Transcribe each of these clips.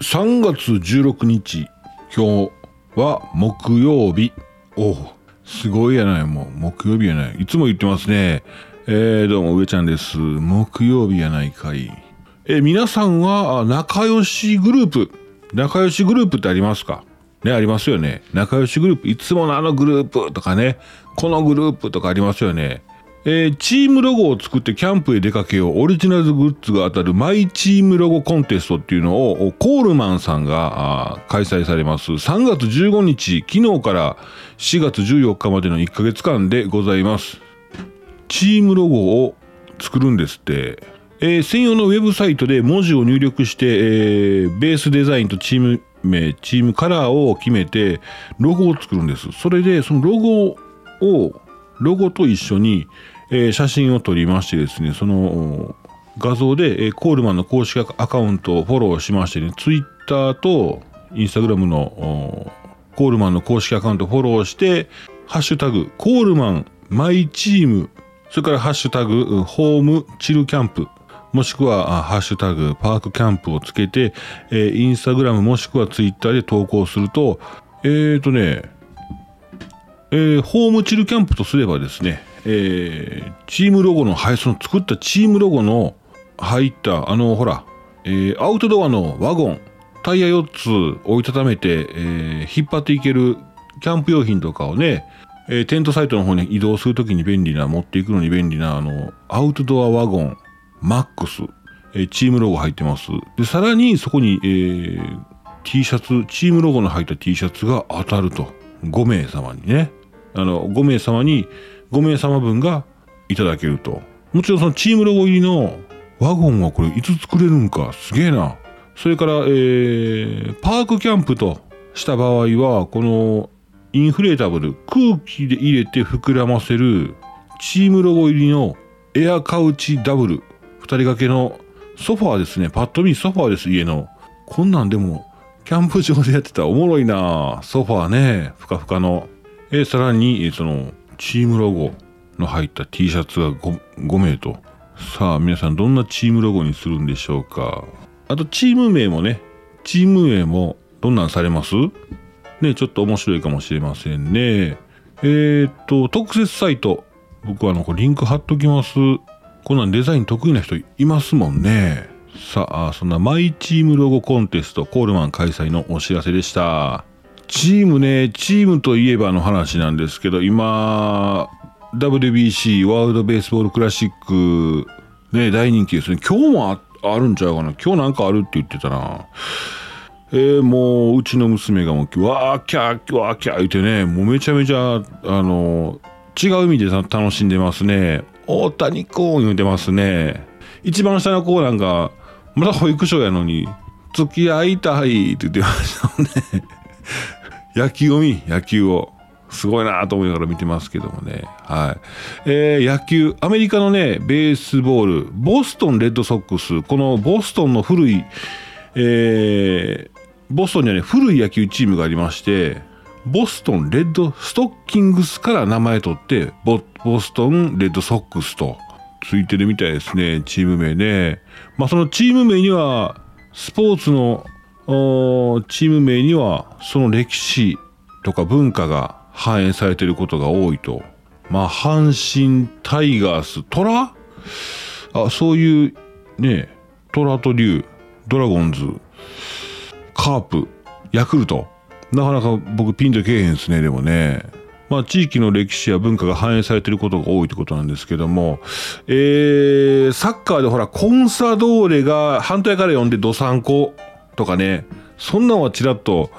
3月16日今日は木曜日。おすごいやないもう木曜日やない。いつも言ってますね。えー、どうも上ちゃんです。木曜日やないかい。えー、皆さんは仲良しグループ。仲良しグループってありますか？ね、ありますよね。仲良しグループ、いつものあのグループとかね、このグループとかありますよね。えー、チームロゴを作ってキャンプへ出かけよう。オリジナルグッズが当たるマイチームロゴコンテストっていうのをコールマンさんが開催されます。3月15日昨日から4月14日までの1ヶ月間でございます。チームロゴを作るんですって。えー、専用のウェブサイトで文字を入力して、えー、ベースデザインとチーム名、チームカラーを決めて、ロゴを作るんです。それで、そのロゴを、ロゴと一緒に、えー、写真を撮りましてですね、その画像で、えー、コールマンの公式アカウントをフォローしましてね、ツイッターとインスタグラムのコールマンの公式アカウントをフォローして、ハッシュタグ、コールマンマイチーム、それからハッシュタグ、ホームチルキャンプ、もしくは、ハッシュタグ、パークキャンプをつけて、えー、インスタグラムもしくはツイッターで投稿すると、えーとね、えー、ホームチルキャンプとすればですね、えー、チームロゴの、はい、その作ったチームロゴの入った、あの、ほら、えー、アウトドアのワゴン、タイヤ4つ折りたためて、えー、引っ張っていけるキャンプ用品とかをね、えー、テントサイトの方に移動するときに便利な、持っていくのに便利な、あの、アウトドアワゴン、マックス、えー、チームロゴ入ってます。で、さらにそこに、えー、T シャツ、チームロゴの入った T シャツが当たると。5名様にね。あの、5名様に、5名様分がいただけると。もちろんそのチームロゴ入りのワゴンはこれいつ作れるんか。すげえな。それから、えー、パークキャンプとした場合は、このインフレータブル、空気で入れて膨らませるチームロゴ入りのエアカウチダブル、二人掛けのソファーですね。パッと見ソファーです、家の。こんなんでも、キャンプ場でやってたらおもろいなソファーね、ふかふかの。えー、さらに、その、チームロゴの入った T シャツが 5, 5名と。さあ、皆さんどんなチームロゴにするんでしょうか？あと、チーム名もね、チーム名もどんなんされます？ね、ちょっと面白いかもしれませんね。えー、っと、特設サイト。僕はあの、リンク貼っときます。こんなんデザイン得意な人いますもんね。さあ、そんなマイチームロゴコンテストコールマン開催のお知らせでした。チームね、チームといえばの話なんですけど、今、WBC ワールドベースボールクラシック、ね、大人気ですね。今日もあるんちゃうかな。今日なんかあるって言ってたな。えー、もう、うちの娘がもう、わーキャー、わーキャー言ってね、もうめちゃめちゃ、あの、違う意味で楽しんでますね。大谷コーン言うてますね。一番下の子なんか、まだ保育所やのに、付き合いたいって言ってましたもんね。野球を見、野球を。すごいなと思いながら見てますけどもね。はい。えー、野球、アメリカのね、ベースボール、ボストンレッドソックス、このボストンの古い、えー、ボストンにはね、古い野球チームがありまして、ボストンレッドストッキングスから名前取ってボ、ボストンレッドソックスとついてるみたいですね、チーム名ね。まあそのチーム名には、スポーツのチーム名にはその歴史とか文化が反映されていることが多いと。まあ、阪神タイガース、トラ？あ、そういうね、トラと竜、ドラゴンズ、カープ、ヤクルト。なかなか僕ピンとけえへんですね、でもね。まあ、地域の歴史や文化が反映されていることが多いってことなんですけども、えー、サッカーでほら、コンサドーレが反対から読んでドサンコとかね、そんなんはちらっと、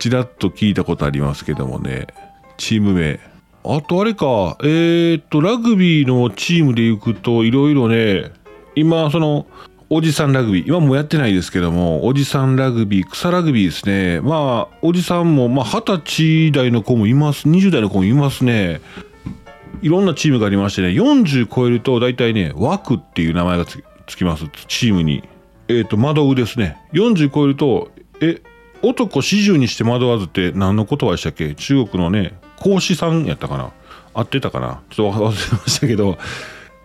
ちらっと聞いたことありますけどもね、チーム名。あとあれか、えー、っと、ラグビーのチームで行くと、いろいろね、今、その、おじさんラグビー、今もやってないですけども、おじさんラグビー、草ラグビーですね。まあ、おじさんも、まあ、二十歳代の子もいます、20代の子もいますね。いろんなチームがありましてね、40超えると、大体ね、枠っていう名前がつきます、チームに。えっ、ー、と、窓ウですね。40超えると、え、男四十にして惑わずって何の言葉でしたっけ？中国のね、孔子さんやったかな？合ってたかな？ちょっと忘れましたけど、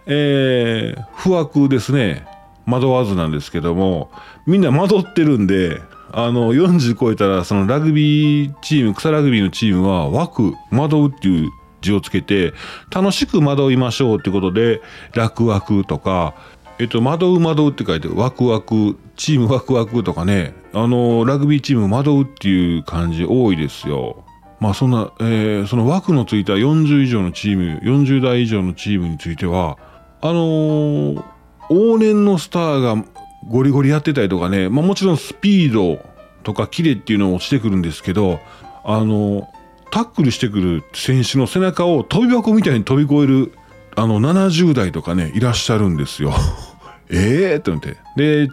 えー、不惑ですね。惑わずなんですけども、みんな惑ってるんで、あの40超えたらそのラグビーチーム草ラグビーのチームは枠惑うっていう字をつけて楽しく惑いましょうってことで楽枠とかえっと、惑う惑うって書いて、ワクワク、チームワクワクとかね、あの、ラグビーチーム惑うっていう感じ多いですよ。まあそんな、えー、その枠のついた40以上のチーム、40代以上のチームについては、あのー、往年のスターがゴリゴリやってたりとかね、まあもちろんスピードとかキレっていうのも落ちてくるんですけど、あのー、タックルしてくる選手の背中を飛び箱みたいに飛び越えるあの70代とかねいらっしゃるんですよ。ええって思って。で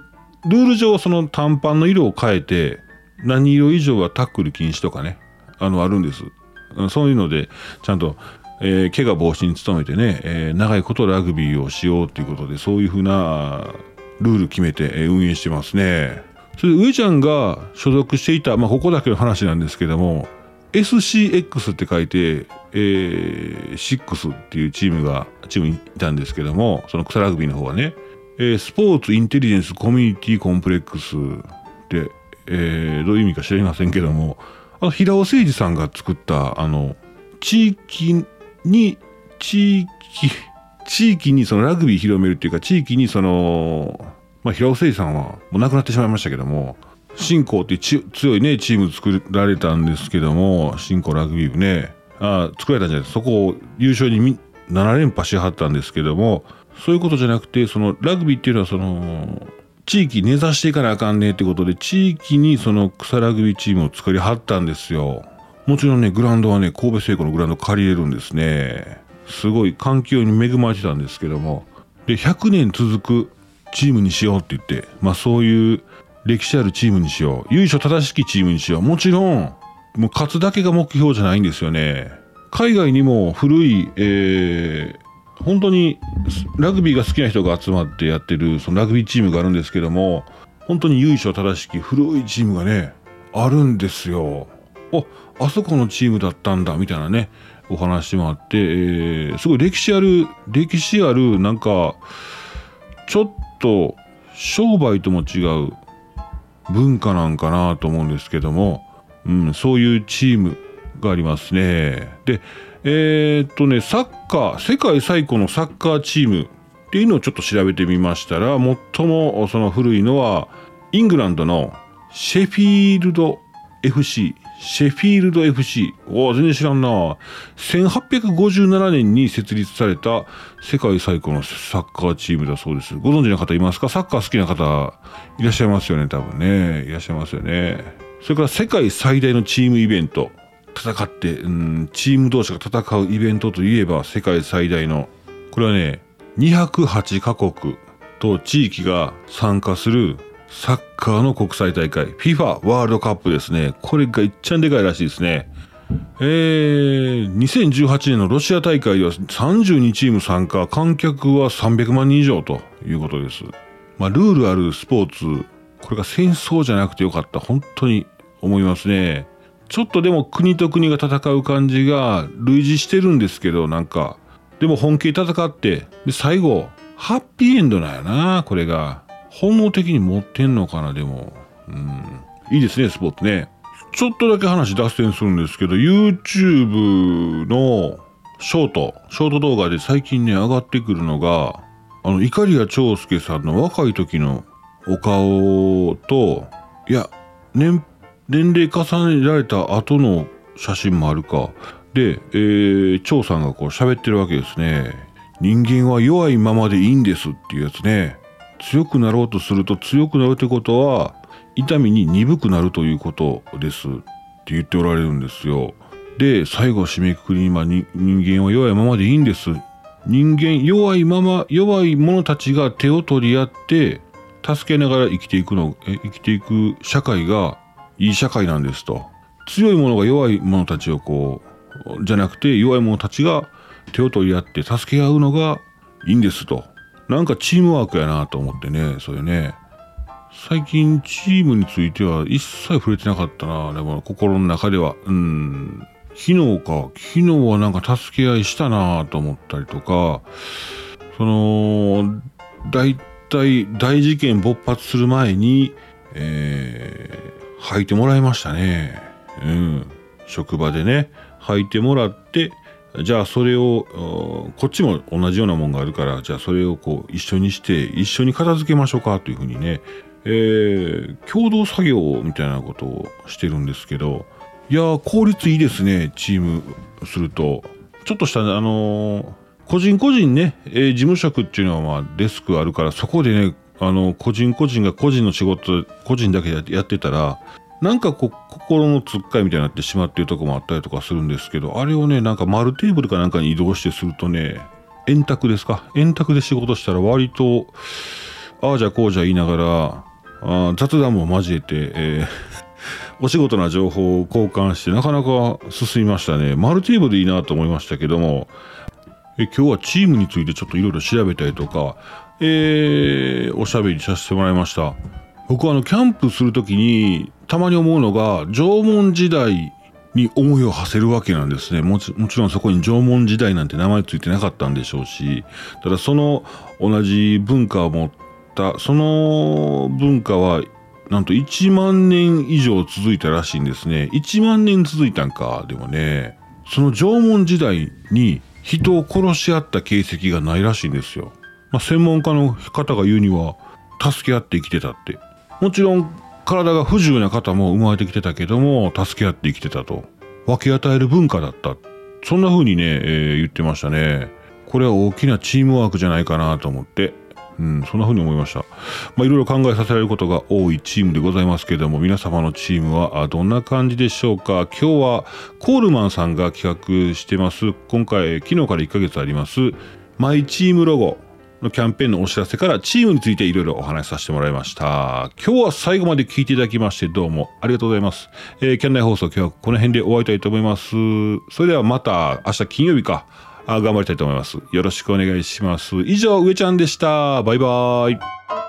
ルール上その短パンの色を変えて何色以上はタックル禁止とかねあのあるんです。そういうのでちゃんと、えー、怪我防止に努めてね、えー、長いことラグビーをしようっていうことでそういうふうなルール決めて、え運営してますね。それで上ちゃんが所属していた、まあ、ここだけの話なんですけども SCX って書いて、えー、6っていうチームが、チームにいたんですけども、その草ラグビーの方はね、えー、スポーツインテリジェンスコミュニティコンプレックスで、えー、どういう意味か知りませんけども、あの、平尾誠二さんが作った、あの、地域に、地域、地域にそのラグビー広めるっていうか、地域にその、まあ、平尾誠二さんはもう亡くなってしまいましたけども、新興っていう強いね、チーム作られたんですけども、新興ラグビー部ね、あ作られたんじゃないですか。そこを優勝に7連覇しはったんですけども、そういうことじゃなくて、そのラグビーっていうのはその、地域根ざしていかなあかんねってことで、地域にその草ラグビーチームを作りはったんですよ。もちろんね、グラウンドはね、神戸製鋼のグラウンド借りれるんですね。すごい環境に恵まれてたんですけども。で、100年続くチームにしようって言って、まあそういう歴史あるチームにしよう。由緒正しきチームにしよう。もちろん、もう勝つだけが目標じゃないんですよね。海外にも古い、えー、本当にラグビーが好きな人が集まってやってるそのラグビーチームがあるんですけども、本当に由緒正しき古いチームがね、あるんですよ。お、あそこのチームだったんだ、みたいなね、お話もあって、えー、すごい歴史ある、歴史ある、なんか、ちょっと商売とも違う文化なんかなと思うんですけども、うん、そういうチームがありますね。で、えー、っとね、サッカー、世界最古のサッカーチームっていうのをちょっと調べてみましたら、最もその古いのは、イングランドのシェフィールド FC、シェフィールド FC。おお、全然知らんな。1857年に設立された世界最古のサッカーチームだそうです。ご存知の方いますか？サッカー好きな方いらっしゃいますよね、多分ね。いらっしゃいますよね。それから世界最大のチームイベント。戦って、うん、チーム同士が戦うイベントといえば世界最大の。これはね、208カ国と地域が参加するサッカーの国際大会 FIFA ワールドカップですね。これがいっちゃんでかいらしいですね。えー、2018年のロシア大会では32チーム参加、観客は300万人以上ということです。まあ、ルールあるスポーツ、これが戦争じゃなくてよかった。本当に思いますね。ちょっとでも国と国が戦う感じが類似してるんですけど、なんか、でも本気で戦って、で、最後、ハッピーエンドなんやな、これが。本能的に持ってんのかな、でも。うん。いいですね、スポーツね。ちょっとだけ話脱線するんですけど、YouTube のショート、ショート動画で最近ね、上がってくるのが、あの、碇谷長介さんの若い時のお顔と、いや、年、年齢重ねられた後の写真もあるか。で、えー、長さんがこう喋ってるわけですね。人間は弱いままでいいんですっていうやつね。強くなろうとすると強くなるってことは痛みに鈍くなるということですって言っておられるんですよ。で最後締めくくりに、人間は弱いままでいいんです。人間弱いまま弱い者たちが手を取り合って助けながら生きていくのえ生きていく社会がいい社会なんですと。強い者が弱い者たちをこうじゃなくて弱い者たちが手を取り合って助け合うのがいいんですと。なんかチームワークやなと思ってね、それね。最近チームについては一切触れてなかったな。でも心の中では。うん。昨日か。昨日はなんか助け合いしたなと思ったりとか、その、大体大事件勃発する前に、えー、履いてもらいましたね。うん。職場でね、履いてもらって、じゃあそれをこっちも同じようなもんがあるからじゃあそれをこう一緒にして一緒に片付けましょうかというふうにね、えー、共同作業みたいなことをしてるんですけどいや効率いいですねチームすると。ちょっとしたあのー、個人個人ね、えー、事務職っていうのはまあデスクあるからそこでねあの個人個人が個人の仕事個人だけやってたらなんかこう心のつっかいみたいになってしまっているところもあったりとかするんですけどあれをねなんか丸テーブルかなんかに移動してするとね円卓ですか？円卓で仕事したら割とああじゃこうじゃ言いながらあ雑談も交えて、えー、お仕事な情報を交換してなかなか進みましたね。丸テーブルいいなと思いましたけどもえ今日はチームについてちょっといろいろ調べたりとか、えー、おしゃべりさせてもらいました。僕はあのキャンプするときにたまに思うのが、縄文時代に思いを馳せるわけなんですねもち。もちろんそこに縄文時代なんて名前ついてなかったんでしょうし、ただその同じ文化を持った、その文化はなんと1万年以上続いたらしいんですね。1万年続いたんか。でもね、その縄文時代に人を殺し合った形跡がないらしいんですよ。まあ、専門家の方が言うには、助け合って生きてたって。もちろん体が不自由な方も生まれてきてたけども助け合って生きてたと分け与える文化だったそんな風にね、えー、言ってましたねこれは大きなチームワークじゃないかなと思ってうん、そんな風に思いました。まあ、いろいろ考えさせられることが多いチームでございますけれども、皆様のチームはどんな感じでしょうか今日はコールマンさんが企画してます。今回、昨日から1ヶ月あります、マイチームロゴ。のキャンペーンのお知らせからチームについていろいろお話しさせてもらいました。今日は最後まで聞いていただきましてどうもありがとうございます。えー、キャンナイ放送今日はこの辺で終わりたいと思います。それではまた明日金曜日か、あ頑張りたいと思います。よろしくお願いします。以上、上ちゃんでした。バイバーイ。